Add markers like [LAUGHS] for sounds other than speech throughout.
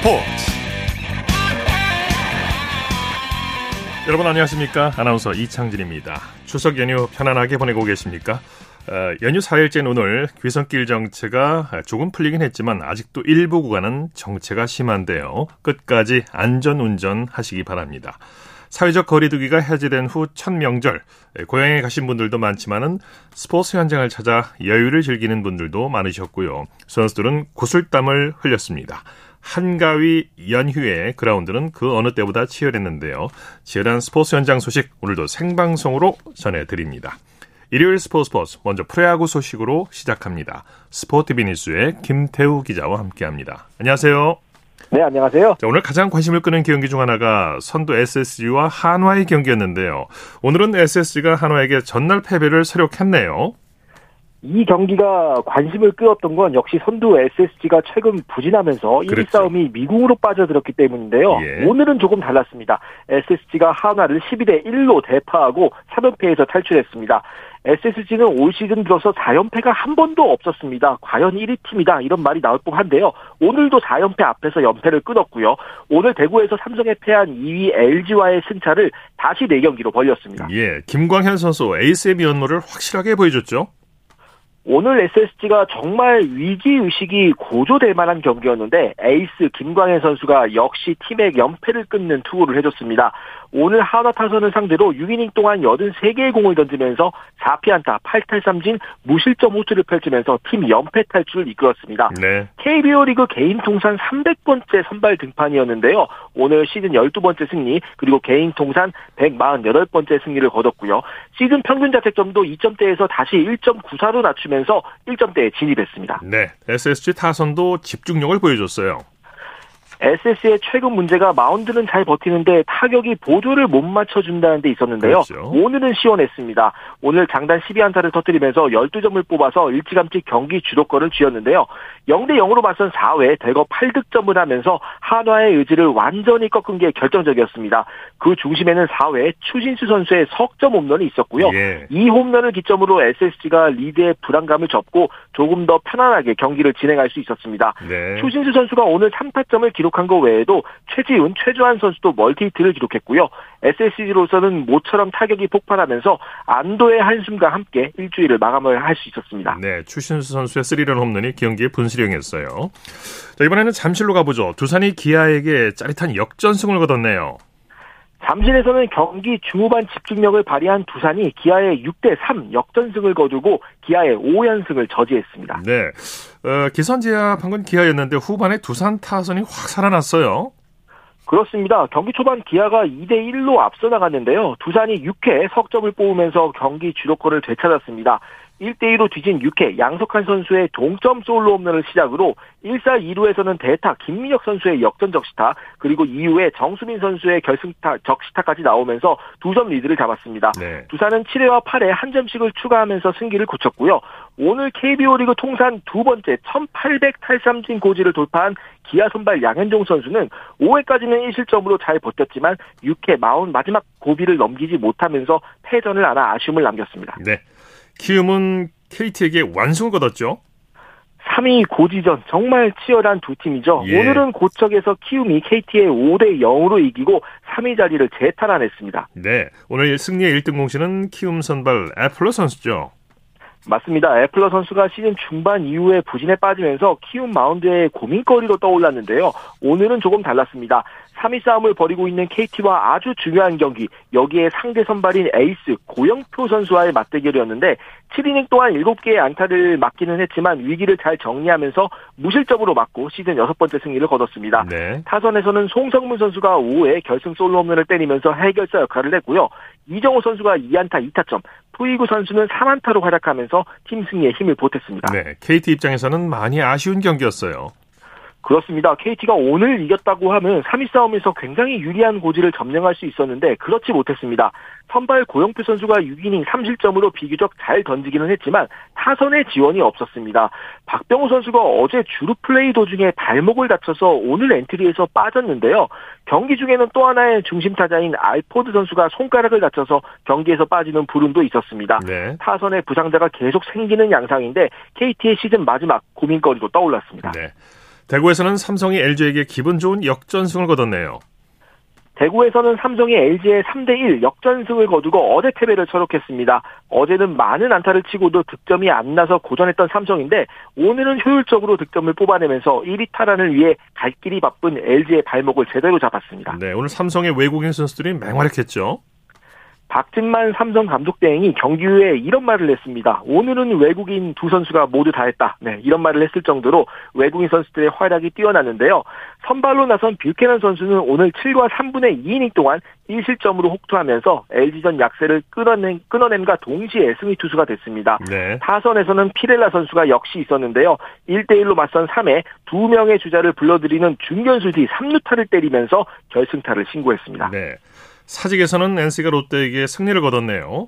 스포츠. 여러분 안녕하십니까? 아나운서 이창진입니다. 추석 연휴 편안하게 보내고 계십니까? 어, 연휴 4일째 오늘 귀성길 정체가 조금 풀리긴 했지만 아직도 일부 구간은 정체가 심한데요. 끝까지 안전운전 하시기 바랍니다. 사회적 거리두기가 해제된 후 첫 명절. 고향에 가신 분들도 많지만은 스포츠 현장을 찾아 여유를 즐기는 분들도 많으셨고요. 선수들은 구슬땀을 흘렸습니다. 한가위 연휴의 그라운드는 그 어느 때보다 치열했는데요. 치열한 스포츠 현장 소식 오늘도 생방송으로 전해드립니다. 일요일 스포츠 스포츠 먼저 프레야구 소식으로 시작합니다. 스포티비 뉴스의 김태우 기자와 함께합니다. 안녕하세요. 네, 안녕하세요. 자, 오늘 가장 관심을 끄는 경기 중 하나가 선두 SSG와 한화의 경기였는데요. 오늘은 SSG가 한화에게 전날 패배를 서력했네요. 이 경기가 관심을 끌었던 건 역시 선두 SSG가 최근 부진하면서 그렇죠. 1위 싸움이 미궁으로 빠져들었기 때문인데요. 예. 오늘은 조금 달랐습니다. SSG가 한화를 12대 1로 대파하고 3연패에서 탈출했습니다. SSG는 올 시즌 들어서 4연패가 한 번도 없었습니다. 과연 1위 팀이다 이런 말이 나올 법한데요. 오늘도 4연패 앞에서 연패를 끊었고요. 오늘 대구에서 삼성에 패한 2위 LG와의 승차를 다시 4경기로 벌렸습니다. 예, 김광현 선수 에이스의 면모를 확실하게 보여줬죠. 오늘 SSG가 정말 위기 의식이 고조될 만한 경기였는데 에이스 김광현 선수가 역시 팀의 연패를 끊는 투구를 해줬습니다. 오늘 하나 타선을 상대로 6이닝 동안 83개의 공을 던지면서 4피안타 8탈3진 무실점 호투를 펼치면서 팀 연패 탈출을 이끌었습니다. 네. KBO 리그 개인 통산 300번째 선발 등판이었는데요. 오늘 시즌 12번째 승리 그리고 개인 통산 148번째 승리를 거뒀고요. 시즌 평균 자책점도 2점대에서 다시 1.94로 낮추면서 1점대에 진입했습니다. 네. SSG 타선도 집중력을 보여줬어요. SS의 최근 문제가 마운드는 잘 버티는데 타격이 보조를 못 맞춰준다는 데 있었는데요. 그렇죠. 오늘은 시원했습니다. 오늘 장단 12안타를 터뜨리면서 12점을 뽑아서 일찌감치 경기 주도권을 쥐었는데요. 0대 0으로 맞선 4회 대거 8득점을 하면서 한화의 의지를 완전히 꺾은 게 결정적이었습니다. 그 중심에는 4회 추신수 선수의 석점 홈런이 있었고요. 예. 이 홈런을 기점으로 SSG가 리드의 불안감을 접고 조금 더 편안하게 경기를 진행할 수 있었습니다. 네. 추신수 선수가 오늘 3타점을 기록 기록한 것 외에도 최지훈, 최주환 선수도 멀티히트를 기록했고요. SSG로서는 모처럼 타격이 폭발하면서 안도의 한숨과 함께 일주일을 마감을 할 수 있었습니다. 네, 추신수 선수의 스리런 홈런이 경기에 분수령이었어요. 자, 이번에는 잠실로 가보죠. 두산이 기아에게 짜릿한 역전승을 거뒀네요. 잠실에서는 경기 중후반 집중력을 발휘한 두산이 기아의 6대3 역전승을 거두고 기아의 5연승을 저지했습니다. 네. 어, 기선 제압 방금 기아였는데 후반에 두산 타선이 확 살아났어요. 그렇습니다. 경기 초반 기아가 2대 1로 앞서 나갔는데요. 두산이 6회 석점을 뽑으면서 경기 주도권을 되찾았습니다. 1대2로 뒤진 6회 양석환 선수의 동점 솔로 홈런을 시작으로 1사 2루에서는 대타 김민혁 선수의 역전 적시타 그리고 이후에 정수민 선수의 결승타 적시타까지 나오면서 두 점 리드를 잡았습니다. 네. 두산은 7회와 8회 한 점씩을 추가하면서 승기를 굳혔고요. 오늘 KBO 리그 통산 두 번째 1800 탈삼진 고지를 돌파한 기아 선발 양현종 선수는 5회까지는 1실점으로 잘 버텼지만 6회 마운 마지막 고비를 넘기지 못하면서 패전을 안아 아쉬움을 남겼습니다. 네. 키움은 KT에게 완승을 거뒀죠. 3위 고지전 정말 치열한 두 팀이죠. 예. 오늘은 고척에서 키움이 KT의 5대 0으로 이기고 3위 자리를 재탈환했습니다. 네, 오늘 승리의 1등 공신은 키움 선발 애플러 선수죠. 맞습니다. 애플러 선수가 시즌 중반 이후에 부진에 빠지면서 키움 마운드의 고민거리로 떠올랐는데요. 오늘은 조금 달랐습니다. 3위 싸움을 벌이고 있는 KT와 아주 중요한 경기, 여기에 상대 선발인 에이스 고영표 선수와의 맞대결이었는데 7이닝 동안 7개의 안타를 맞기는 했지만 위기를 잘 정리하면서 무실점으로 맞고 시즌 여섯 번째 승리를 거뒀습니다. 네. 타선에서는 송성문 선수가 5회 결승 솔로 홈런을 때리면서 해결사 역할을 했고요. 이정호 선수가 2안타 2타점, 푸이구 선수는 3안타로 활약하면서 팀 승리에 힘을 보탰습니다. 네, KT 입장에서는 많이 아쉬운 경기였어요. 그렇습니다. KT가 오늘 이겼다고 하면 3위 싸움에서 굉장히 유리한 고지를 점령할 수 있었는데 그렇지 못했습니다. 선발 고영표 선수가 6이닝 3실점으로 비교적 잘 던지기는 했지만 타선의 지원이 없었습니다. 박병호 선수가 어제 주루 플레이 도중에 발목을 다쳐서 오늘 엔트리에서 빠졌는데요. 경기 중에는 또 하나의 중심 타자인 알포드 선수가 손가락을 다쳐서 경기에서 빠지는 불운도 있었습니다. 네. 타선의 부상자가 계속 생기는 양상인데 KT의 시즌 마지막 고민거리도 떠올랐습니다. 네. 대구에서는 삼성이 LG에게 기분 좋은 역전승을 거뒀네요. 대구에서는 삼성이 LG의 3대1 역전승을 거두고 어제 패배를 처록했습니다. 어제는 많은 안타를 치고도 득점이 안 나서 고전했던 삼성인데 오늘은 효율적으로 득점을 뽑아내면서 1위 탈환을 위해 갈 길이 바쁜 LG의 발목을 제대로 잡았습니다. 네, 오늘 삼성의 외국인 선수들이 맹활약했죠. 박진만 삼성 감독 대행이 경기 후에 이런 말을 했습니다. 오늘은 외국인 두 선수가 모두 다 했다. 네, 이런 말을 했을 정도로 외국인 선수들의 활약이 뛰어났는데요. 선발로 나선 뷰캐넌 선수는 오늘 7과 3분의 2이닝 동안 1실점으로 혹투하면서 LG전 약세를 끊어낸, 끊어냄과 동시에 승리 투수가 됐습니다. 네. 타선에서는 피렐라 선수가 역시 있었는데요. 1대1로 맞선 3회 2명의 주자를 불러들이는 중견수 뒤 3루타를 때리면서 결승타를 신고했습니다. 네. 사직에서는 NC가 롯데에게 승리를 거뒀네요.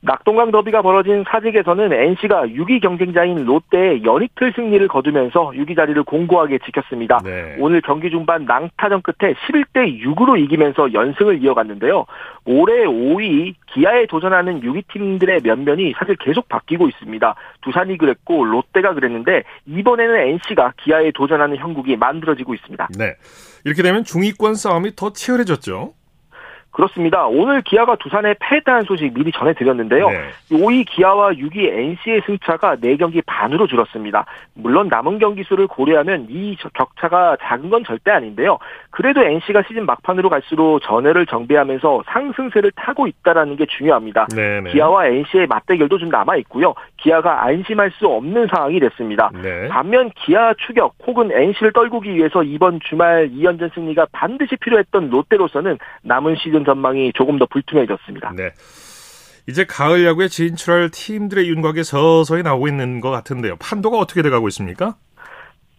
낙동강 더비가 벌어진 사직에서는 NC가 6위 경쟁자인 롯데의 연이틀 승리를 거두면서 6위 자리를 공고하게 지켰습니다. 네. 오늘 경기 중반 낭타전 끝에 11대 6으로 이기면서 연승을 이어갔는데요. 올해 5위 기아에 도전하는 6위 팀들의 면면이 사실 계속 바뀌고 있습니다. 두산이 그랬고 롯데가 그랬는데 이번에는 NC가 기아에 도전하는 형국이 만들어지고 있습니다. 네. 이렇게 되면 중위권 싸움이 더 치열해졌죠. 그렇습니다. 오늘 기아가 두산에 패했다는 소식 미리 전해드렸는데요. 네. 5위 기아와 6위 NC의 승차가 4경기 반으로 줄었습니다. 물론 남은 경기 수를 고려하면 이 격차가 작은 건 절대 아닌데요. 그래도 NC가 시즌 막판으로 갈수록 전열을 정비하면서 상승세를 타고 있다는 게 중요합니다. 네네. 네. 기아와 NC의 맞대결도 좀 남아있고요. 기아가 안심할 수 없는 상황이 됐습니다. 네. 반면 기아 추격 혹은 NC를 떨구기 위해서 이번 주말 2연전 승리가 반드시 필요했던 롯데로서는 남은 시즌 전망이 조금 더 불투명해졌습니다. 네. 이제 가을 야구에 진출할 팀들의 윤곽이 서서히 나오고 있는 것 같은데요. 판도가 어떻게 돼가고 있습니까?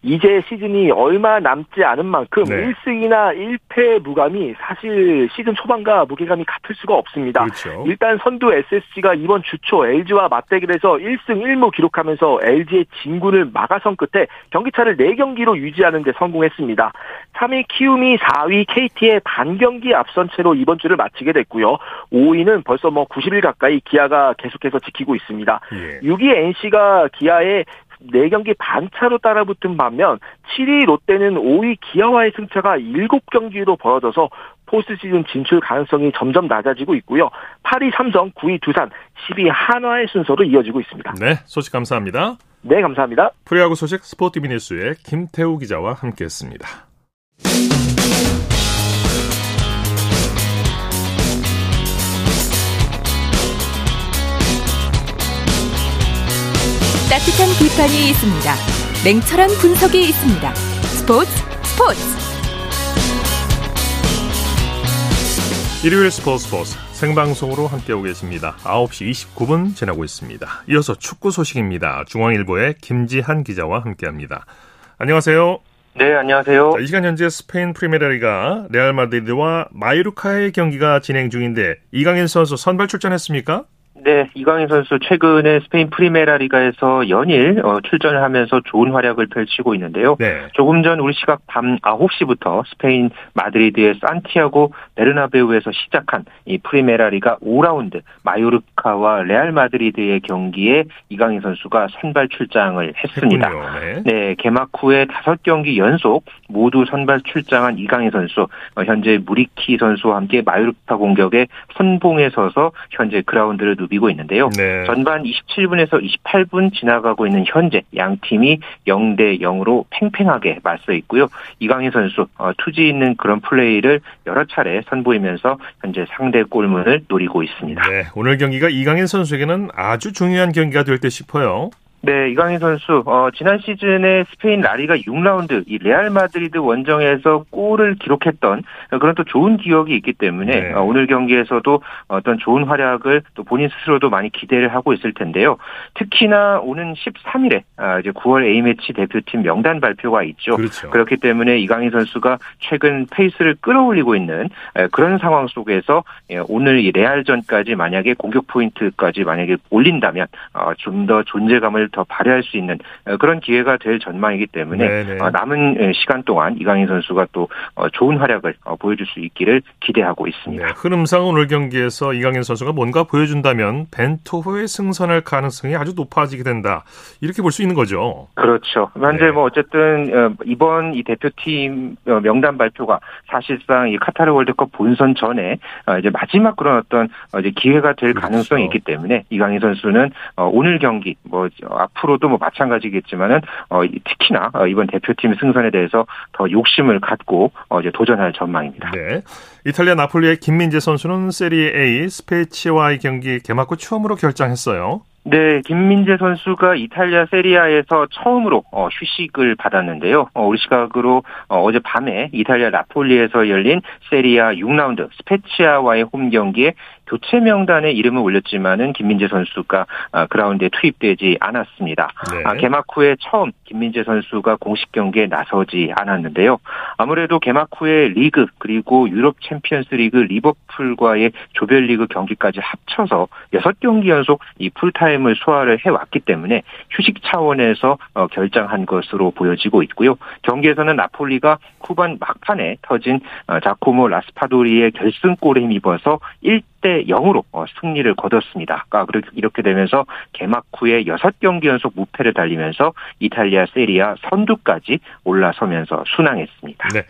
이제 시즌이 얼마 남지 않은 만큼 네. 1승이나 1패 무감이 사실 시즌 초반과 무게감이 같을 수가 없습니다. 그렇죠. 일단 선두 SSG가 이번 주초 LG와 맞대결에서 1승 1무 기록하면서 LG의 진군을 막아선 끝에 경기차를 4경기로 유지하는 데 성공했습니다. 3위 키움이 4위 KT의 반경기 앞선 채로 이번 주를 마치게 됐고요. 5위는 벌써 뭐 90일 가까이 기아가 계속해서 지키고 있습니다. 예. 6위 NC가 기아의 4경기 반차로 따라붙은 반면 7위 롯데는 5위 기아와의 승차가 7경기로 벌어져서 포스트 시즌 진출 가능성이 점점 낮아지고 있고요. 8위 삼성, 9위 두산, 10위 한화의 순서로 이어지고 있습니다. 네, 소식 감사합니다. 네, 감사합니다. 프로야구 소식 스포티비 뉴스의 김태우 기자와 함께했습니다. 따뜻한 비판이 있습니다. 냉철한 분석이 있습니다. 스포츠 스포츠. 일요일 스포츠 스포츠 생방송으로 함께하고 계십니다. 9시 29분 지나고 있습니다. 이어서 축구 소식입니다. 중앙일보의 김지한 기자와 함께합니다. 안녕하세요. 네, 안녕하세요. 이 시간 현재 스페인 프리메라리가 레알 마드리드와 마요르카의 경기가 진행 중인데 이강인 선수 선발 출전했습니까? 네, 이강인 선수 최근에 스페인 프리메라 리가에서 연일 어, 출전을 하면서 좋은 활약을 펼치고 있는데요. 네. 조금 전 우리 시각 밤 9시부터 스페인 마드리드의 산티아고 베르나베우에서 시작한 이 프리메라 리가 5라운드 마요르카와 레알 마드리드의 경기에 이강인 선수가 선발 출장을 했습니다. 네. 네. 개막 후에 5경기 연속 모두 선발 출장한 이강인 선수 어, 현재 무리키 선수와 함께 마요르카 공격에 선봉에 서서 현재 그라운드를 누 누비고 있는데요. 네. 전반 27분에서 28분 지나가고 있는 현재 양 팀이 0대 0으로 팽팽하게 맞서 있고요. 이강인 선수 어, 투지 있는 그런 플레이를 여러 차례 선보이면서 현재 상대 골문을 노리고 있습니다. 네, 오늘 경기가 이강인 선수에게는 아주 중요한 경기가 될 듯 싶어요. 네, 이강인 선수 어, 지난 시즌에 스페인 라리가 6라운드 이 레알 마드리드 원정에서 골을 기록했던 그런 또 좋은 기억이 있기 때문에 네. 어, 오늘 경기에서도 어떤 좋은 활약을 또 본인 스스로도 많이 기대를 하고 있을 텐데요. 특히나 오는 13일에 아, 이제 9월 A매치 대표팀 명단 발표가 있죠. 그렇죠. 그렇기 때문에 이강인 선수가 최근 페이스를 끌어올리고 있는 그런 상황 속에서 예, 오늘 이 레알전까지 만약에 공격 포인트까지 만약에 올린다면 어, 좀더 존재감을 더 발휘할 수 있는 그런 기회가 될 전망이기 때문에 네네. 남은 시간 동안 이강인 선수가 또 좋은 활약을 보여줄 수 있기를 기대하고 있습니다. 네, 흐름상 오늘 경기에서 이강인 선수가 뭔가 보여준다면 벤토호에 승선할 가능성이 아주 높아지게 된다. 이렇게 볼 수 있는 거죠. 그렇죠. 현재 네. 뭐 어쨌든 이번 이 대표팀 명단 발표가 사실상 이 카타르 월드컵 본선 전에 이제 마지막 그런 어떤 이제 기회가 될 그렇죠. 가능성이 있기 때문에 이강인 선수는 오늘 경기 뭐 앞으로도 뭐 마찬가지겠지만은 특히나 이번 대표팀 승선에 대해서 더 욕심을 갖고 이제 도전할 전망입니다. 네. 이탈리아 나폴리의 김민재 선수는 세리에 A 스페치와의 경기 개막 후 처음으로 결장했어요. 네, 김민재 선수가 이탈리아 세리아에서 처음으로 어, 휴식을 받았는데요. 어, 우리 시각으로 어, 제 밤에 이탈리아 나폴리에서 열린 세리아 6라운드 스페치아와의 홈 경기에 교체 명단에 이름을 올렸지만은 김민재 선수가 아, 그라운드에 투입되지 않았습니다. 네. 아, 개막 후에 처음 김민재 선수가 공식 경기에 나서지 않았는데요. 아무래도 개막 후에 리그 그리고 유럽 챔피언스 리그 리버풀과의 조별리그 경기까지 합쳐서 6경기 연속 이 풀타임을 소화를 해왔기 때문에 휴식 차원에서 어, 결정한 것으로 보여지고 있고요. 경기에서는 나폴리가 후반 막판에 터진 어, 자코모 라스파도리의 결승골에 힘입어서 1대 0으로 어, 승리를 거뒀습니다. 이렇게 되면서 개막 후에 6경기 연속 무패를 달리면서 이탈리아 세리아 선두까지 올라서면서 순항했습니다. 네.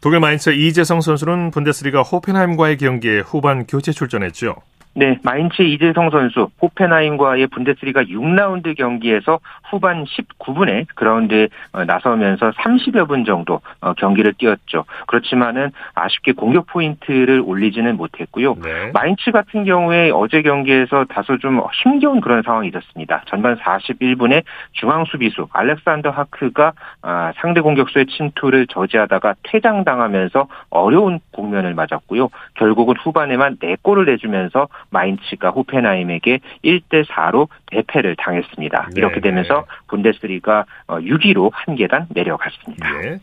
독일 마인츠 이재성 선수는 분데스리가 호펜하임과의 경기에 후반 교체 출전했죠. 네, 마인츠 이재성 선수 호펜하임과의 분데스리가 6라운드 경기에서 후반 19분에 그라운드에 어, 나서면서 30여 분 정도 어, 경기를 뛰었죠. 그렇지만은 아쉽게 공격 포인트를 올리지는 못했고요. 네. 마인츠 같은 경우에 어제 경기에서 다소 좀 힘겨운 그런 상황이 있었습니다. 전반 41분에 중앙 수비수 알렉산더 하크가 아, 상대 공격수의 침투를 저지하다가 퇴장당하면서 어려운 국면을 맞았고요. 결국은 후반에만 4골을 내주면서 마인츠가 호펜하임에게 1대 4로 대패를 당했습니다. 네, 이렇게 되면서 네. 분데스리가 6위로 어, 한 계단 내려갔습니다. 네.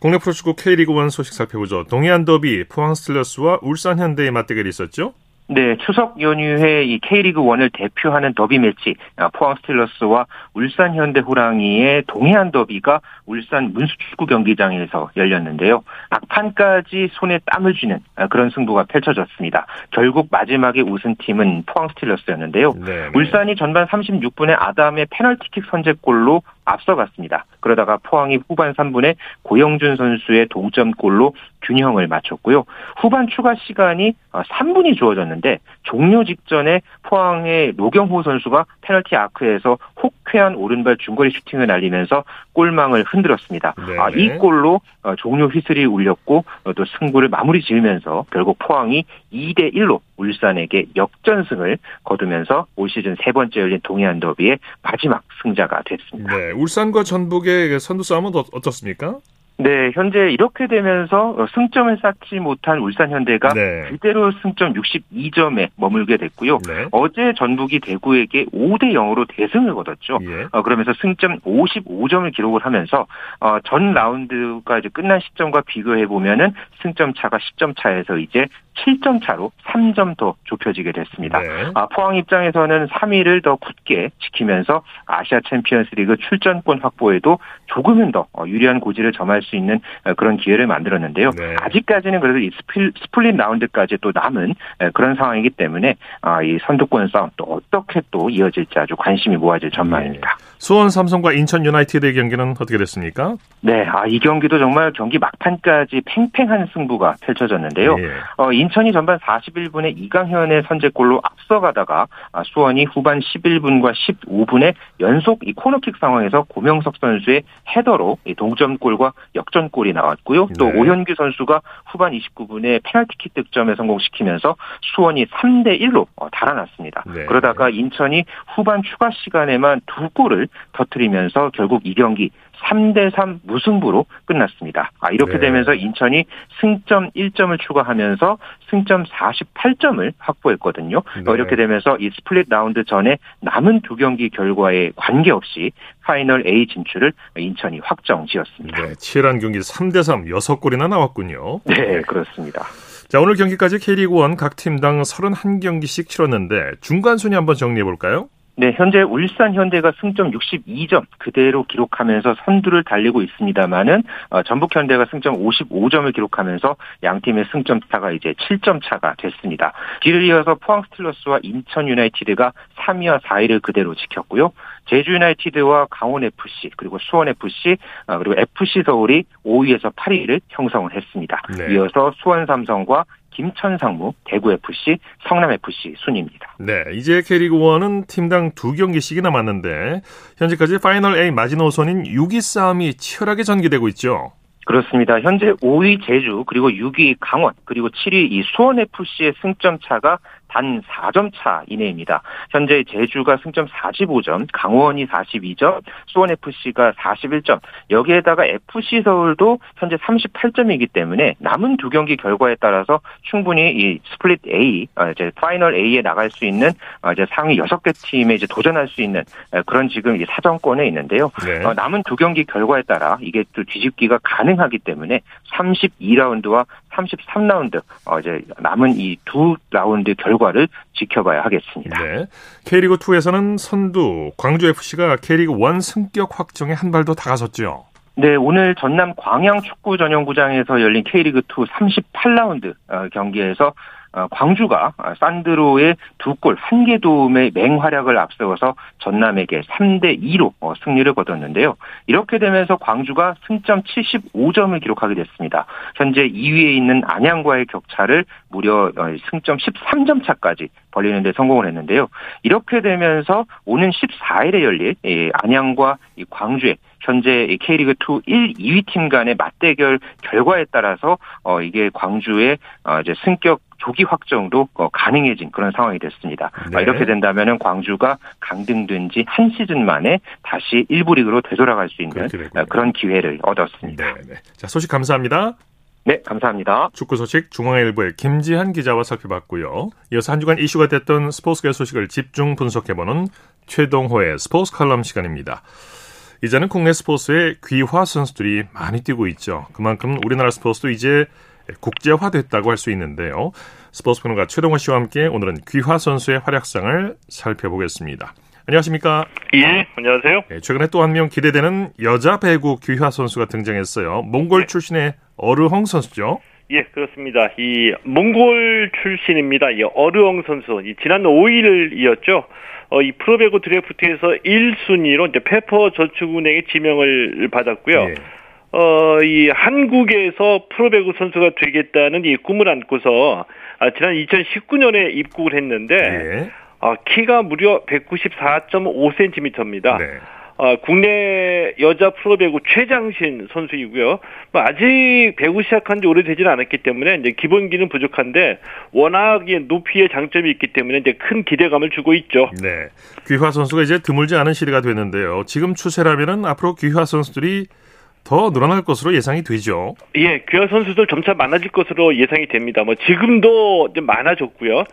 국내 프로축구 K리그 1 소식 살펴보죠. 동해안 더비 포항 스틸러스와 울산 현대의 맞대결이 있었죠? 네, 추석 연휴에 이 K리그 1을 대표하는 더비 매치 아, 포항 스틸러스와 울산 현대 호랑이의 동해안 더비가 울산 문수축구 경기장에서 열렸는데요. 막판까지 손에 땀을 쥐는 아, 그런 승부가 펼쳐졌습니다. 결국 마지막에 우승팀은 포항 스틸러스였는데요. 네, 네. 울산이 전반 36분에 아담의 페널티킥 선제골로 앞서갔습니다. 그러다가 포항이 후반 3분에 고영준 선수의 동점골로 균형을 맞췄고요. 후반 추가 시간이 3분이 어, 주어졌는데 종료 직전에 포항의 노경호 선수가 페널티 아크에서 혹쾌한 오른발 중거리 슈팅을 날리면서 골망을 흔들었습니다. 네. 아, 이 골로 어, 종료 휘슬이 울렸고 어, 또 승부를 마무리 지으면서 결국 포항이 2대 1로 울산에게 역전승을 거두면서 올 시즌 세 번째 열린 동해안 더비의 마지막 승자가 됐습니다. 네, 울산과 전북의 선두 싸움은 어떻습니까? 네, 현재 이렇게 되면서 승점을 쌓지 못한 울산 현대가 네. 그대로 승점 62점에 머물게 됐고요. 네. 어제 전북이 대구에게 5대 0으로 대승을 거뒀죠. 예. 어, 그러면서 승점 55점을 기록을 하면서 어, 전 라운드가 이제 끝난 시점과 비교해 보면은 승점 차가 10점 차에서 이제 7점 차로 3점 더 좁혀지게 됐습니다. 네. 아, 포항 입장에서는 3위를 더 굳게 지키면서 아시아 챔피언스리그 출전권 확보에도 조금은 더 어, 유리한 고지를 점할 수 있는 어, 그런 기회를 만들었는데요. 네. 아직까지는 그래도 이 스플릿 라운드까지 또 남은 그런 상황이기 때문에 아, 이 선두권 싸움 또 어떻게 또 이어질지 아주 관심이 모아질 전망입니다. 네. 수원 삼성과 인천 유나이티드의 경기는 어떻게 됐습니까? 네, 아, 이 경기도 정말 경기 막판까지 팽팽한 승부가 펼쳐졌는데요. 예. 어, 인 천이 전반 41분에 이강현의 선제골로 앞서가다가 아, 수원이 후반 11분과 15분에 연속 이 코너킥 상황에서 고명석 선수의 헤더로 동점골과 역전골이 나왔고요. 또 네. 오현규 선수가 후반 29분에 페널티킥 득점에 성공시키면서 수원이 3대 1로 어, 달아났습니다. 네. 그러다가 인천이 후반 추가 시간에만 두 골을 터뜨리면서 결국 이 경기 3대3 무승부로 끝났습니다. 아, 이렇게 네. 되면서 인천이 승점 1점을 추가하면서 승점 48점을 확보했거든요. 네. 이렇게 되면서 이 스플릿 라운드 전에 남은 두 경기 결과에 관계없이 파이널 A 진출을 인천이 확정 지었습니다. 네, 치열한 경기 3대3 6골이나 나왔군요. 네, 그렇습니다. 자, 오늘 경기까지 K리그 1 각 팀당 31경기씩 치렀는데 중간 순위 한번 정리해 볼까요? 네, 현재 울산 현대가 승점 62점 그대로 기록하면서 선두를 달리고 있습니다만은 어, 전북 현대가 승점 55점을 기록하면서 양 팀의 승점 차가 이제 7점 차가 됐습니다. 뒤를 이어서 포항 스틸러스와 인천 유나이티드가 3위와 4위를 그대로 지켰고요. 제주 유나이티드와 강원 FC 그리고 수원 FC 어, 그리고 FC 서울이 5위에서 8위를 형성을 했습니다. 네. 이어서 수원 삼성과 김천상무, 대구FC, 성남FC 순입니다. 네, 이제 K리그 1은 팀당 두 경기씩이 남았는데 현재까지 파이널 A 마지노선인 6위 싸움이 치열하게 전개되고 있죠. 그렇습니다. 현재 5위 제주 그리고 6위 강원 그리고 7위 이 수원 FC의 승점 차가 단 4점 차 이내입니다. 현재 제주가 승점 45점, 강원이 42점, 수원FC가 41점, 여기에다가 FC 서울도 현재 38점이기 때문에 남은 두 경기 결과에 따라서 충분히 이 스플릿 A, 어, 이제 파이널 A에 나갈 수 있는 어, 이제 상위 6개 팀에 이제 도전할 수 있는 어, 그런 지금 사정권에 있는데요. 네. 남은 두 경기 결과에 따라 이게 또 뒤집기가 가능하기 때문에 32라운드와 33라운드 이제 남은 이 두 라운드 결과 결과를 지켜봐야 하겠습니다. 네. K리그 2에서는 선두 광주 FC가 K리그 1 승격 확정에 한 발 더 다가섰죠. 네, 오늘 전남 광양 축구 전용구장에서 열린 K리그 2 38라운드 어, 경기에서 어, 광주가 산드로의 두 골, 한 개 도움의 맹활약을 앞세워서 전남에게 3대 2로 어, 승리를 거뒀는데요. 이렇게 되면서 광주가 승점 75점을 기록하게 됐습니다. 현재 2위에 있는 안양과의 격차를 무려 어, 승점 13점 차까지 벌리는 데 성공을 했는데요. 이렇게 되면서 오는 14일에 열릴 안양과 광주의 현재 K리그 2 1, 2위 팀 간의 맞대결 결과에 따라서 어 이게 광주의 어 이제 승격 조기 확정도 어, 가능해진 그런 상황이 됐습니다. 아, 네. 이렇게 된다면은 광주가 강등된 지 한 시즌 만에 다시 1부 리그로 되돌아갈 수 있는 어, 그런 기회를 얻었습니다. 네, 네. 자, 소식 감사합니다. 네, 감사합니다. 축구 소식 중앙일보의 김지한 기자와 살펴봤고요. 이어서 한 주간 이슈가 됐던 스포츠계 소식을 집중 분석해보는 최동호의 스포츠 칼럼 시간입니다. 이제는 국내 스포츠에 귀화 선수들이 많이 뛰고 있죠. 그만큼 우리나라 스포츠도 이제 국제화됐다고 할 수 있는데요. 스포츠 평론가 최동호 씨와 함께 오늘은 귀화 선수의 활약상을 살펴보겠습니다. 안녕하십니까? 예, 안녕하세요. 네, 최근에 또 한 명 기대되는 여자 배구 귀화 선수가 등장했어요. 몽골 네. 출신의 어르헝 선수죠. 예, 그렇습니다. 이 몽골 출신입니다. 이 어르헝 선수. 이 지난 5일이었죠. 어, 이 프로배구 드래프트에서 1순위로 이제 페퍼 저축은행의 지명을 받았고요. 예. 어, 이 한국에서 프로배구 선수가 되겠다는 이 꿈을 안고서 아, 지난 2019년에 입국을 했는데 예. 아, 키가 무려 194.5cm입니다. 네. 어, 국내 여자 프로배구 최장신 선수이고요. 뭐 아직 배구 시작한 지 오래되지는 않았기 때문에 이제 기본기는 부족한데 워낙 높이의 장점이 있기 때문에 이제 큰 기대감을 주고 있죠. 네. 귀화 선수가 이제 드물지 않은 시리가 되는데요. 지금 추세라면은 앞으로 귀화 선수들이 더 늘어날 것으로 예상이 되죠. 예, 귀화 선수들 점차 많아질 것으로 예상이 됩니다. 뭐 지금도 좀 많아졌고요.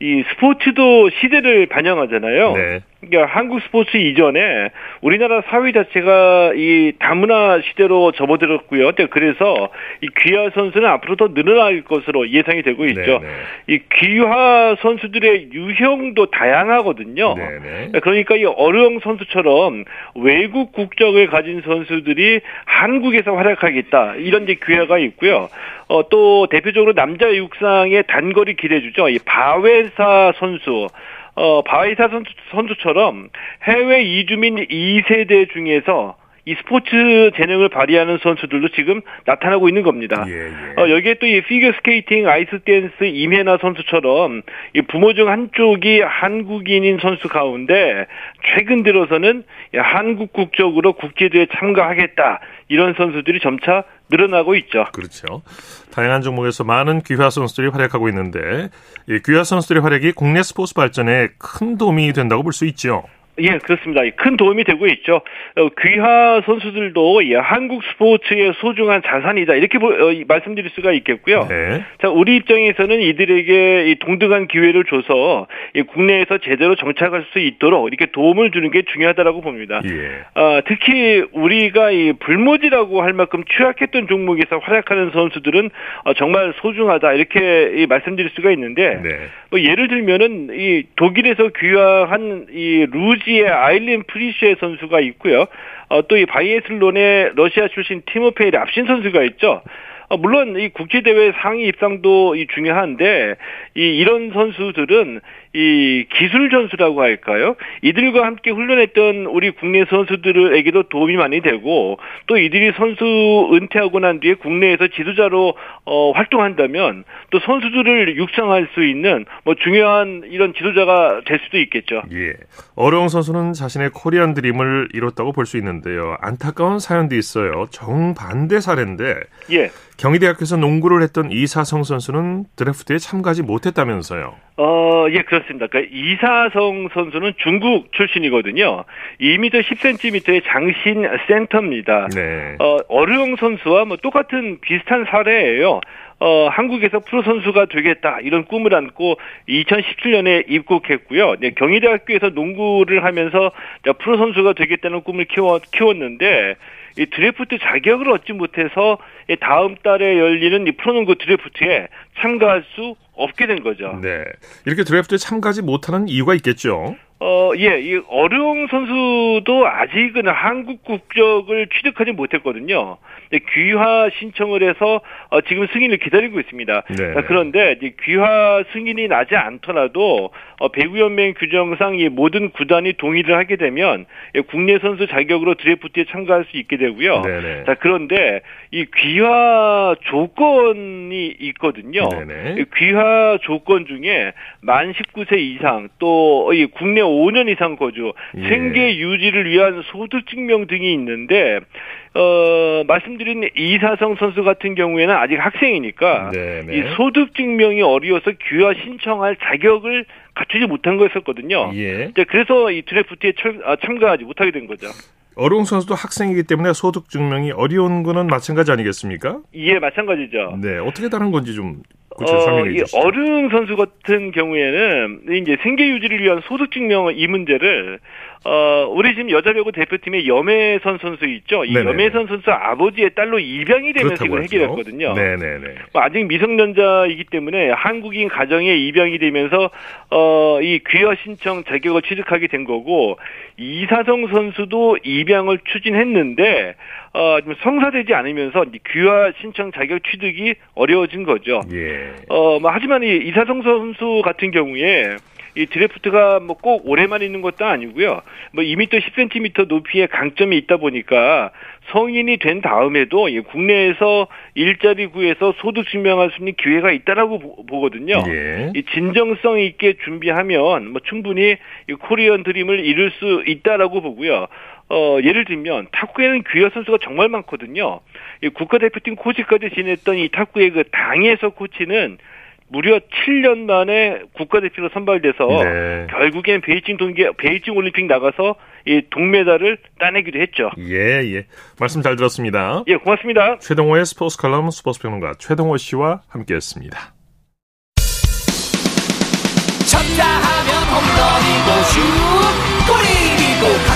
이 스포츠도 시대를 반영하잖아요. 네. 그러니까 한국 스포츠 이전에 우리나라 사회 자체가 이 다문화 시대로 접어들었고요. 그래서 이 귀화 선수는 앞으로 더 늘어날 것으로 예상이 되고 있죠. 네네. 네. 이 귀화 선수들의 유형도 다양하거든요. 네네. 네. 그러니까 이 어르형 선수처럼 외국 국적을 가진 선수들이 한국에서 활약하겠다 이런 이제 귀화가 있고요. 어, 또 대표적으로 남자 육상의 단거리 기대주죠. 이 비웨사 선수. 어, 비웨사 선수, 선수처럼 해외 이주민 2세대 중에서 이 스포츠 재능을 발휘하는 선수들도 지금 나타나고 있는 겁니다. 예, 예. 어, 여기에 또 이 피겨 스케이팅, 아이스 댄스 임혜나 선수처럼 이 부모 중 한쪽이 한국인인 선수 가운데 최근 들어서는 한국 국적으로 국제대회에 참가하겠다 이런 선수들이 점차 늘어나고 있죠. 그렇죠. 다양한 종목에서 많은 귀화 선수들이 활약하고 있는데 이 귀화 선수들의 활약이 국내 스포츠 발전에 큰 도움이 된다고 볼 수 있죠. 예, 그렇습니다. 큰 도움이 되고 있죠. 어, 귀화 선수들도 예, 한국 스포츠의 소중한 자산이다 이렇게 보, 어, 말씀드릴 수가 있겠고요. 네. 자, 우리 입장에서는 이들에게 이 동등한 기회를 줘서 이 국내에서 제대로 정착할 수 있도록 이렇게 도움을 주는 게 중요하다라고 봅니다. 예. 어, 특히 우리가 이 불모지라고 할 만큼 취약했던 종목에서 활약하는 선수들은 어, 정말 소중하다 이렇게 말씀드릴 수가 있는데 네. 뭐 예를 들면은 이 독일에서 귀화한 이 루지 의 아일린 프리시에 선수가 있고요. 어, 또 이 바이에슬론의 러시아 출신 티모페이 랍신 선수가 있죠. 어, 물론 이 국제대회 상위 입상도 이 중요한데 이 이런 선수들은 이 기술 전수라고 할까요? 이들과 함께 훈련했던 우리 국내 선수들에게도 도움이 많이 되고 또 이들이 선수 은퇴하고 난 뒤에 국내에서 지도자로 어, 활동한다면 또 선수들을 육성할 수 있는 뭐 중요한 이런 지도자가 될 수도 있겠죠. 예. 어려운 선수는 자신의 코리안 드림을 이뤘다고 볼 수 있는데요. 안타까운 사연도 있어요. 정반대 사례인데 예. 경희대학교에서 농구를 했던 이사성 선수는 드래프트에 참가하지 못했다면서요. 어, 예, 그렇습니다. 그러니까 이사성 선수는 중국 출신이거든요. 2m 10cm의 장신 센터입니다. 네. 어, 어르용 선수와 뭐 똑같은 비슷한 사례예요. 어, 한국에서 프로 선수가 되겠다 이런 꿈을 안고 2017년에 입국했고요. 네, 경희대학교에서 농구를 하면서 프로 선수가 되겠다는 꿈을 키워 키웠는데 이 드래프트 자격을 얻지 못해서 다음 달에 열리는 이 프로농구 드래프트에 참가할 수 없게 된 거죠. 네. 이렇게 드래프트에 참가하지 못하는 이유가 있겠죠. 어, 예, 이 어룡 선수도 아직은 한국 국적을 취득하지 못했거든요. 귀화 신청을 해서 어, 지금 승인을 기다리고 있습니다. 네. 그런데 귀화 승인이 나지 않더라도 어, 배구연맹 규정상 이 모든 구단이 동의를 하게 되면 국내 선수 자격으로 드래프트에 참가할 수 있게 되고요. 네네. 자 그런데 이 귀화 조건이 있거든요. 네네. 귀화 조건 중에 만 19세 이상 또 이 국내 5년 이상 거주, 예. 생계 유지를 위한 소득 증명 등이 있는데 어, 말씀드린 이사성 선수 같은 경우에는 아직 학생이니까 네네. 이 소득 증명이 어려워서 귀화 신청할 자격을 갖추지 못한 거였었거든요. 예. 그래서 이 드래프트에 아, 참가하지 못하게 된 거죠. 어룡 선수도 학생이기 때문에 소득 증명이 어려운 거는 마찬가지 아니겠습니까? 예, 마찬가지죠. 네, 어떻게 다른 건지 좀 어, 이 어른 선수 같은 경우에는 이제 생계 유지를 위한 소득 증명 이 문제를 어 우리 지금 여자 배구 대표팀의 염혜선 선수 있죠. 이 네네. 염혜선 선수 아버지의 딸로 입양이 되면서 이걸 해결했거든요. 네네네. 뭐 아직 미성년자이기 때문에 한국인 가정에 입양이 되면서 어이 귀화 신청 자격을 취득하게 된 거고 이사정 선수도 입양을 추진했는데 어, 좀 성사되지 않으면서 귀화 신청 자격 취득이 어려워진 거죠. 예. 어, 뭐, 하지만 이 이사성 선수 같은 경우에 이 드래프트가 뭐꼭 오래만 있는 것도 아니고요. 뭐 2m 10cm 높이의 강점이 있다 보니까 성인이 된 다음에도 국내에서 일자리 구해서 소득 증명할 수 있는 기회가 있다라고 보 거든요. 예. 이 진정성 있게 준비하면 뭐 충분히 이 코리안 드림을 이룰 수 있다라고 보고요. 어, 예를 들면 탁구에는 귀화 선수가 정말 많거든요. 이 국가대표팀 코치까지 지냈던 이 탁구의 그 당에서 코치는 무려 7년 만에 국가대표로 선발돼서 네. 결국엔 베이징 동계 베이징 올림픽 나가서 이 동메달을 따내기도 했죠. 예, 예. 말씀 잘 들었습니다. 예, 고맙습니다. 최동호의 스포츠 칼럼 스포츠 평론가 최동호 씨와 함께 했습니다. 쳤다 하면 홈런이고 슛 골이고 각본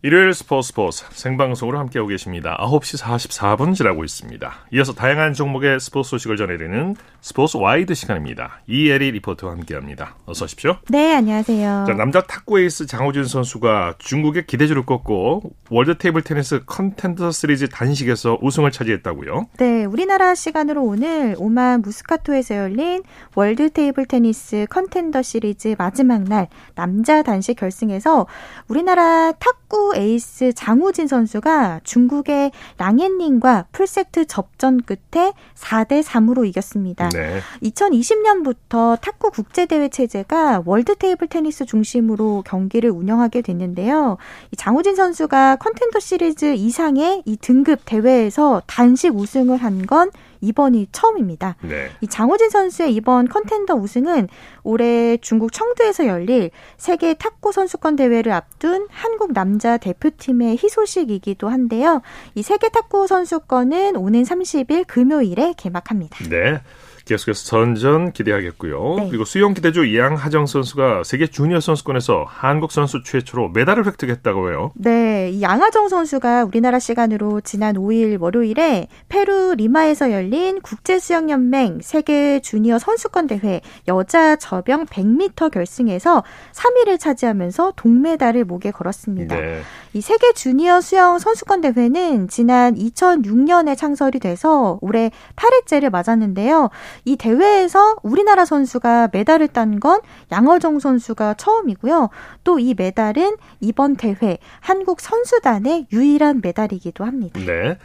일요일 스포츠 스포츠 생방송으로 함께하고 계십니다. 9시 44분 지나고 있습니다. 이어서 다양한 종목의 스포츠 소식을 전해드리는 스포츠 와이드 시간입니다. 이에리 리포터와 함께합니다. 어서 오십시오. 네, 안녕하세요. 자, 남자 탁구 에이스 장우진 선수가 중국의 기대주를 꺾고 월드 테이블 테니스 컨텐더 시리즈 단식에서 우승을 차지했다고요? 네, 우리나라 시간으로 오늘 오만 무스카트에서 열린 월드 테이블 테니스 컨텐더 시리즈 마지막 날 남자 단식 결승에서 우리나라 탁구 에이스 장우진 선수가 중국의 량옌닝과 풀세트 접전 끝에 4대 3으로 이겼습니다. 네. 2020년부터 탁구 국제 대회 체제가 월드 테이블 테니스 중심으로 경기를 운영하게 됐는데요. 이 장우진 선수가 컨텐더 시리즈 이상의 이 등급 대회에서 단식 우승을 한건 이번이 처음입니다. 네. 이 장우진 선수의 이번 컨텐더 우승은 올해 중국 청두에서 열릴 세계 탁구 선수권 대회를 앞둔 한국 남자 대표팀의 희소식이기도 한데요. 이 세계 탁구 선수권은 오는 30일 금요일에 개막합니다. 네. 계속해서 전전 기대하겠고요. 네. 그리고 수영 기대주 양하정 선수가 세계 주니어 선수권에서 한국 선수 최초로 메달을 획득했다고 해요. 네, 이 양하정 선수가 우리나라 시간으로 지난 5일 월요일에 페루 리마에서 열린 국제 수영 연맹 세계 주니어 선수권 대회 여자 저병 100m 결승에서 3위를 차지하면서 동메달을 목에 걸었습니다. 네. 이 세계 주니어 수영 선수권 대회는 지난 2006년에 창설이 돼서 올해 8회째를 맞았는데요. 이 대회에서 우리나라 선수가 메달을 딴 건 양어정 선수가 처음이고요. 또 이 메달은 이번 대회 한국 선수단의 유일한 메달이기도 합니다. 네.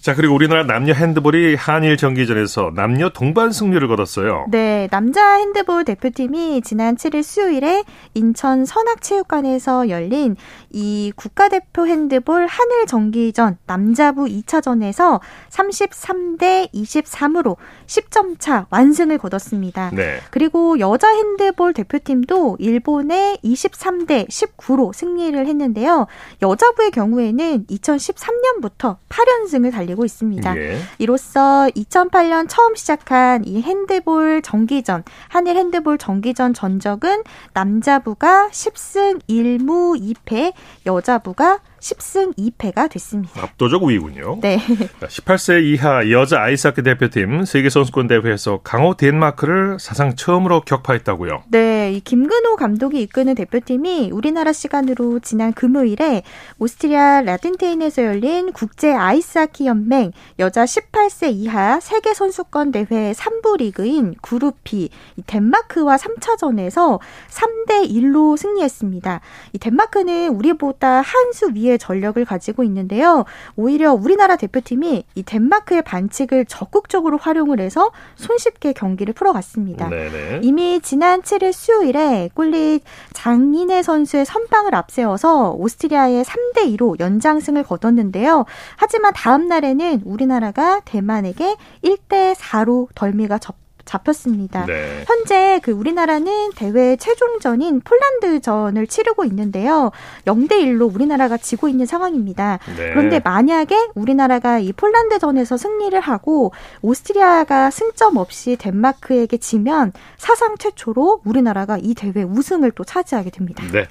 자, 그리고 우리나라 남녀 핸드볼이 한일 정기전에서 남녀 동반 승리를 거뒀어요. 네, 남자 핸드볼 대표팀이 지난 7일 수요일에 인천 선악체육관에서 열린 이 국가대표 핸드볼 한일 정기전 남자부 2차전에서 33대 23으로 10점 차 완승을 거뒀습니다. 네. 그리고 여자 핸드볼 대표팀도 일본의 23대 19로 승리를 했는데요. 여자부의 경우에는 2013년부터 8연승을 달리 되고 있습니다. 예. 이로써 2008년 처음 시작한 이 핸드볼 정기전, 한일 핸드볼 정기전 전적은 남자부가 10승 1무 2패, 여자부가 10승 2패가 됐습니다. 압도적 우위군요. 네. 18세 이하 여자 아이스하키 대표팀 세계선수권 대회에서 강호 덴마크를 사상 처음으로 격파했다고요. 네, 이 김근호 감독이 이끄는 대표팀이 우리나라 시간으로 지난 금요일에 오스트리아 라틴테인에서 열린 국제 아이스하키 연맹 여자 18세 이하 세계 선수권 대회 3부 리그인 그룹 B 덴마크와 3차전에서 3대 1로 승리했습니다. 이 덴마크는 우리보다 한 수 위에 전력을 가지고 있는데요. 오히려 우리나라 대표팀이 이 덴마크의 반칙을 적극적으로 활용을 해서 손쉽게 경기를 풀어갔습니다. 네네. 이미 지난 7일 수요일에 꿀리 장인혜 선수의 선방을 앞세워서 오스트리아의 3대 2로 연장승을 거뒀는데요. 하지만 다음 날에는 우리나라가 대만에게 1대 4로 덜미가 접 잡혔습니다. 네. 현재 그 우리나라는 대회 최종전인 폴란드전을 치르고 있는데요. 0대 1로 우리나라가 지고 있는 상황입니다. 네. 그런데 만약에 우리나라가 이 폴란드전에서 승리를 하고 오스트리아가 승점 없이 덴마크에게 지면 사상 최초로 우리나라가 이 대회 우승을 또 차지하게 됩니다. 네.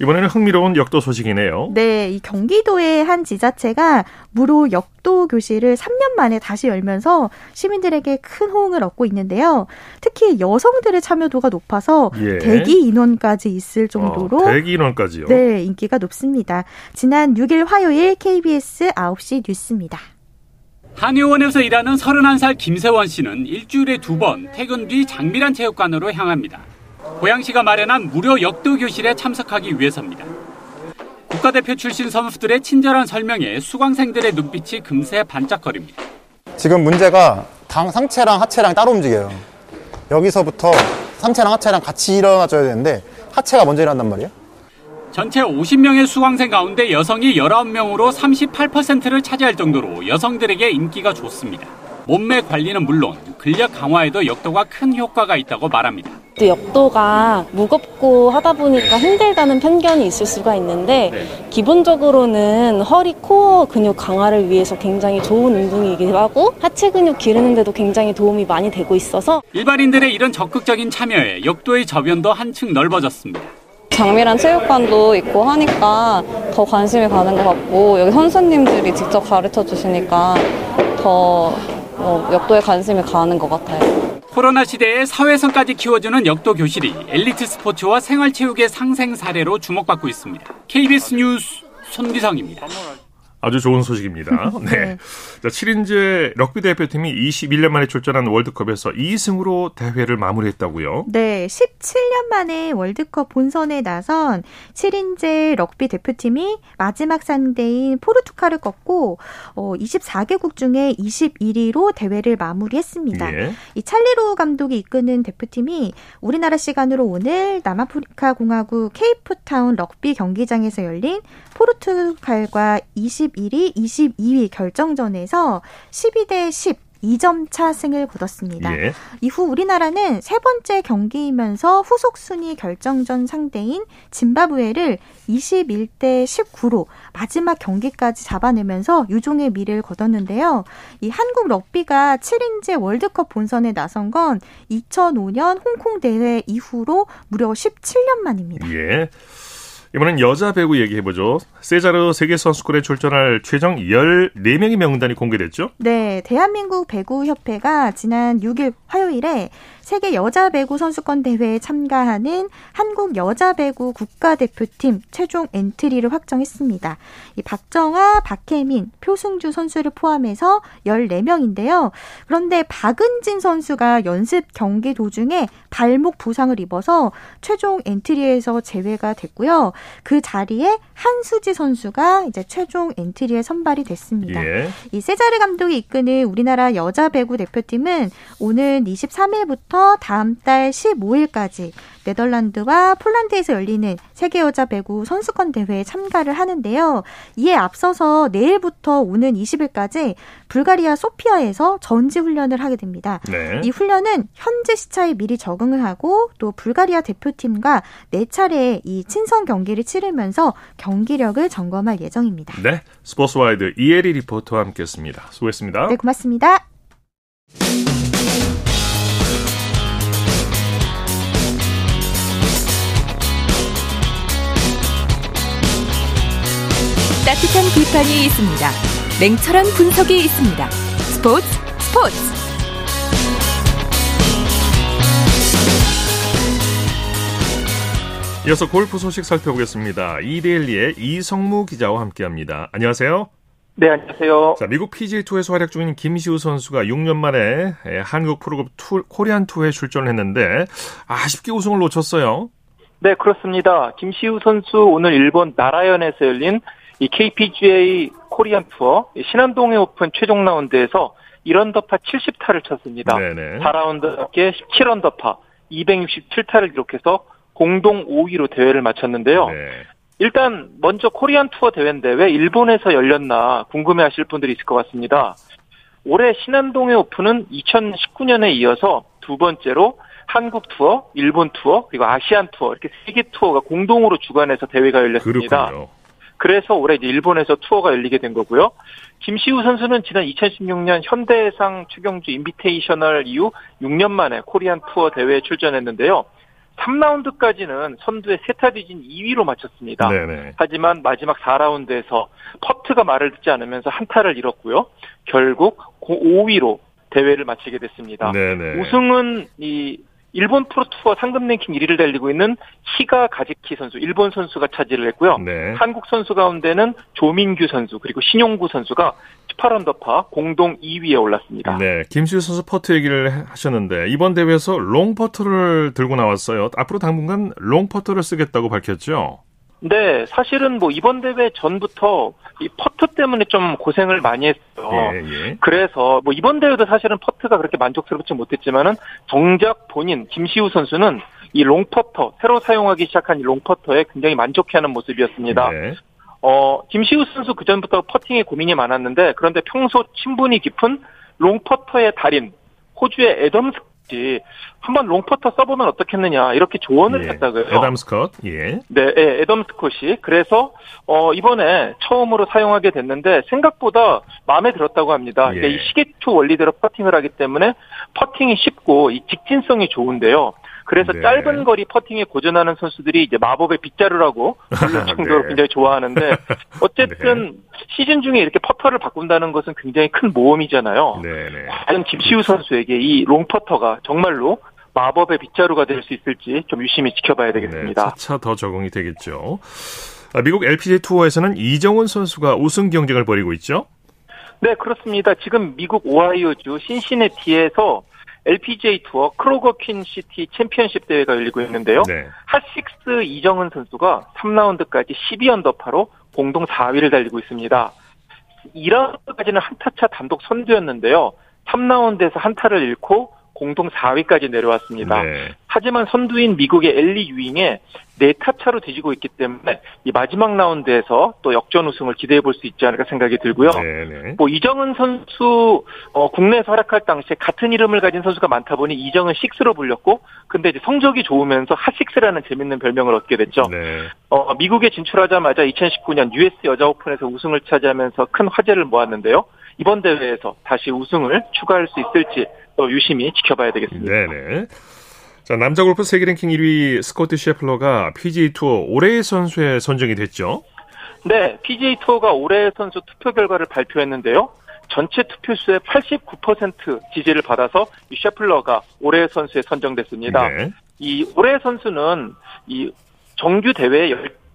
이번에는 흥미로운 역도 소식이네요. 네, 이 경기도의 한 지자체가 무료 역도 교실을 3년 만에 다시 열면서 시민들에게 큰 호응을 얻고 있는데요. 특히 여성들의 참여도가 높아서 예. 대기 인원까지 있을 정도로 어, 대기 인원까지요? 네, 인기가 높습니다. 지난 6일 화요일 KBS 9시 뉴스입니다. 한의원에서 일하는 31살 김세원 씨는 일주일에 두 번 퇴근 뒤 장미란 체육관으로 향합니다. 고양시가 마련한 무료 역도 교실에 참석하기 위해서입니다. 국가대표 출신 선수들의 친절한 설명에 수강생들의 눈빛이 금세 반짝거립니다. 지금 문제가 당 상체랑 하체랑 따로 움직여요. 여기서부터 상체랑 하체랑 같이 일어나줘야 되는데 하체가 먼저 일어난단 말이에요. 전체 50명의 수강생 가운데 여성이 19명으로 38%를 차지할 정도로 여성들에게 인기가 좋습니다. 몸매 관리는 물론 근력 강화에도 역도가 큰 효과가 있다고 말합니다. 역도가 무겁고 하다 보니까 힘들다는 편견이 있을 수가 있는데 네. 기본적으로는 허리 코어 근육 강화를 위해서 굉장히 좋은 운동이기도 하고 하체 근육 기르는데도 굉장히 도움이 많이 되고 있어서 일반인들의 이런 적극적인 참여에 역도의 저변도 한층 넓어졌습니다. 장미란 체육관도 있고 하니까 더 관심이 가는 것 같고 여기 선수님들이 직접 가르쳐 주시니까 더 어, 역도에 관심이 가는 것 같아요. 코로나 시대에 사회성까지 키워주는 역도 교실이 엘리트 스포츠와 생활체육의 상생 사례로 주목받고 있습니다. KBS 뉴스 손기성입니다. 아주 좋은 소식입니다. [LAUGHS] 네. 네. 자, 7인제 럭비 대표팀이 21년 만에 출전한 월드컵에서 2승으로 대회를 마무리했다고요? 네. 17년 만에 월드컵 본선에 나선 7인제 럭비 대표팀이 마지막 상대인 포르투갈을 꺾고 어, 24개국 중에 21위로 대회를 마무리했습니다. 예. 이 찰리로 감독이 이끄는 대표팀이 우리나라 시간으로 오늘 남아프리카 공화국 케이프타운 럭비 경기장에서 열린 포르투갈과 21위, 22위 결정전에서 12대 10 2점 차 승을 거뒀습니다. 예. 이후 우리나라는 세 번째 경기이면서 후속 순위 결정전 상대인 짐바브웨를 21대 19로 마지막 경기까지 잡아내면서 유종의 미를 거뒀는데요. 이 한국 럭비가 7인제 월드컵 본선에 나선 건 2005년 홍콩 대회 이후로 무려 17년 만입니다. 예. 이번엔 여자 배구 얘기해보죠. 세자르호 세계선수권에 출전할 최종 14명의 명단이 공개됐죠? 네, 대한민국 배구협회가 지난 6일 화요일에 세계 여자 배구 선수권 대회에 참가하는 한국 여자 배구 국가대표팀 최종 엔트리를 확정했습니다. 이 박정아, 박혜민, 표승주 선수를 포함해서 14명인데요. 그런데 박은진 선수가 연습 경기 도중에 발목 부상을 입어서 최종 엔트리에서 제외가 됐고요. 그 자리에 한수지 선수가 이제 최종 엔트리에 선발이 됐습니다. 예. 이 세자르 감독이 이끄는 우리나라 여자 배구 대표팀은 오늘 23일부터 다음 달 15일까지 네덜란드와 폴란드에서 열리는 세계 여자 배구 선수권 대회에 참가를 하는데요. 이에 앞서서 내일부터 오는 20일까지 불가리아 소피아에서 전지 훈련을 하게 됩니다. 네. 이 훈련은 현재 시차에 미리 적응을 하고 또 불가리아 대표팀과 네 차례 이 친선 경기를 치르면서 경기력을 점검할 예정입니다. 네, 스포츠와이드 이혜리 리포터와 함께했습니다. 수고했습니다. 네, 고맙습니다. 따뜻한 비판이 있습니다. 냉철한 분석이 있습니다. 스포츠 스포츠. 이어서 골프 소식 살펴보겠습니다. 이데일리의 이석무 기자와 함께합니다. 안녕하세요. 네, 안녕하세요. 자, 미국 PGA 투어에서 활약 중인 김시우 선수가 6년 만에 한국 프로급 투, 코리안 투어에 출전을 했는데 아쉽게 우승을 놓쳤어요. 네, 그렇습니다. 김시우 선수 오늘 일본 나라현에서 열린 이 KPGA 코리안 투어 신한동해 오픈 최종 라운드에서 1언더파 70타를 쳤습니다. 네네. 4라운드 합계 17언더파 267타를 기록해서 공동 5위로 대회를 마쳤는데요. 네. 일단 먼저 코리안 투어 대회인데 왜 일본에서 열렸나 궁금해하실 분들이 있을 것 같습니다. 올해 신한동해 오픈은 2019년에 이어서 두 번째로 한국 투어, 일본 투어, 그리고 아시안 투어 이렇게 세 개 투어가 공동으로 주관해서 대회가 열렸습니다. 그렇군요. 그래서 올해 이제 일본에서 투어가 열리게 된 거고요. 김시우 선수는 지난 2016년 현대해상 최경주 인비테이셔널 이후 6년 만에 코리안 투어 대회에 출전했는데요. 3라운드까지는 선두의 세 타 뒤진 2위로 마쳤습니다. 네네. 하지만 마지막 4라운드에서 퍼트가 말을 듣지 않으면서 한타를 잃었고요. 결국 5위로 대회를 마치게 됐습니다. 네네. 우승은 이 일본 프로투어 상금 랭킹 1위를 달리고 있는 히가 가즈키 선수, 일본 선수가 차지를 했고요. 네. 한국 선수 가운데는 조민규 선수 그리고 신용구 선수가 18언더파 공동 2위에 올랐습니다. 네, 김시우 선수 퍼트 얘기를 하셨는데 이번 대회에서 롱 퍼트를 들고 나왔어요. 앞으로 당분간 롱 퍼트를 쓰겠다고 밝혔죠. 네, 사실은 뭐 이번 대회 전부터 이 퍼트 때문에 좀 고생을 많이 했어요. 예, 예. 그래서 뭐 이번 대회도 사실은 퍼트가 그렇게 만족스럽지 못했지만은 정작 본인 김시우 선수는 이 롱퍼터 새로 사용하기 시작한 이 롱퍼터에 굉장히 만족해하는 모습이었습니다. 네. 어 김시우 선수 그 전부터 퍼팅에 고민이 많았는데 그런데 평소 친분이 깊은 롱퍼터의 달인 호주의 애덤 스콧이 한번 롱퍼터 써보면 어떻겠느냐 이렇게 조언을 예. 했다고요. 애덤 스콧. 예. 네, 예, 애덤 스콧이 그래서 어 이번에 처음으로 사용하게 됐는데 생각보다 마음에 들었다고 합니다. 예. 이 시계추 원리대로 퍼팅을 하기 때문에 퍼팅이 쉽고 이 직진성이 좋은데요. 그래서 네. 짧은 거리 퍼팅에 고전하는 선수들이 이제 마법의 빗자루라고 [LAUGHS] 부를 정도로 네. 굉장히 좋아하는데 어쨌든 네. 시즌 중에 이렇게 퍼터를 바꾼다는 것은 굉장히 큰 모험이잖아요. 네, 네. 과연 김시우 선수에게 이 롱퍼터가 정말로 마법의 빗자루가 될 수 있을지 좀 유심히 지켜봐야 되겠습니다. 차차 더 적응이 되겠죠. 아, 미국 LPGA 투어에서는 이정은 선수가 우승 경쟁을 벌이고 있죠? 네, 그렇습니다. 지금 미국 오하이오주 신시내티에서 LPGA 투어 크로거 퀸 시티 챔피언십 대회가 열리고 있는데요. 네. 핫식스 이정은 선수가 3라운드까지 12언더파로 공동 4위를 달리고 있습니다. 2라운드까지는 한타차 단독 선두였는데요. 3라운드에서 한타를 잃고 공동 4위까지 내려왔습니다. 네. 하지만 선두인 미국의 엘리 유잉에 네타 차로 뒤지고 있기 때문에 이 마지막 라운드에서 또 역전 우승을 기대해 볼 수 있지 않을까 생각이 들고요. 네네. 네. 뭐 이정은 선수 어, 국내에서 활약할 당시에 같은 이름을 가진 선수가 많다 보니 이정은 식스로 불렸고 근데 이제 성적이 좋으면서 핫식스라는 재밌는 별명을 얻게 됐죠. 네. 어, 미국에 진출하자마자 2019년 US 여자 오픈에서 우승을 차지하면서 큰 화제를 모았는데요. 이번 대회에서 다시 우승을 추가할 수 있을지 또 유심히 지켜봐야 되겠습니다. 네네. 자, 남자 골프 세계 랭킹 1위 스코트 셰플러가 PGA 투어 올해의 선수에 선정이 됐죠. 네, PGA 투어가 올해의 선수 투표 결과를 발표했는데요. 전체 투표수의 89% 지지를 받아서 이 셰플러가 올해의 선수에 선정됐습니다. 네. 이 올해의 선수는 이 정규 대회에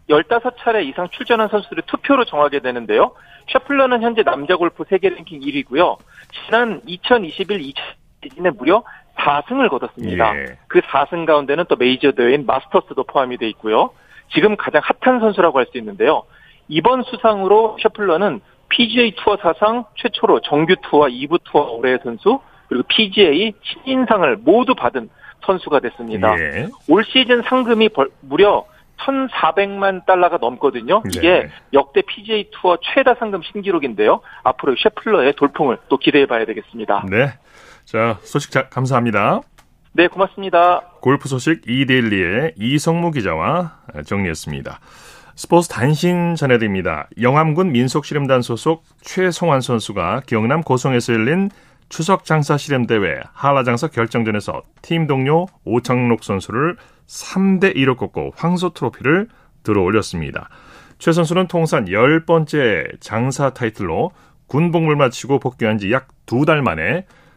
15차례 이상 출전한 선수들의 투표로 정하게 되는데요. 셰플러는 현재 남자 골프 세계 랭킹 1위고요. 지난 2021, 20 시즌에 무려 4승을 거뒀습니다. 예. 그 4승 가운데는 또 메이저 대회인 마스터스도 포함이 돼 있고요. 지금 가장 핫한 선수라고 할 수 있는데요. 이번 수상으로 셔플러는 PGA 투어 사상 최초로 정규 투어 2부 투어 올해의 선수 그리고 PGA 신인상을 모두 받은 선수가 됐습니다. 예. 올 시즌 상금이 벌, 무려 1,400만 달러가 넘거든요. 이게 네. 역대 PGA 투어 최다 상금 신기록인데요. 앞으로 셰플러의 돌풍을 또 기대해 봐야 되겠습니다. 네. 자, 소식 자, 감사합니다. 네, 고맙습니다. 골프 소식 이데일리의 이성무 기자와 정리했습니다. 스포츠 단신 전해드립니다. 영암군 민속실험단 소속 최송환 선수가 경남 고성에서 열린 추석 장사 실험 대회 한라장사 결정전에서 팀 동료 오창록 선수를 3대 2로 꺾고 황소 트로피를 들어 올렸습니다. 최 선수는 통산 10번째 장사 타이틀로 군복무를 마치고 복귀한 지 약 두 달 만에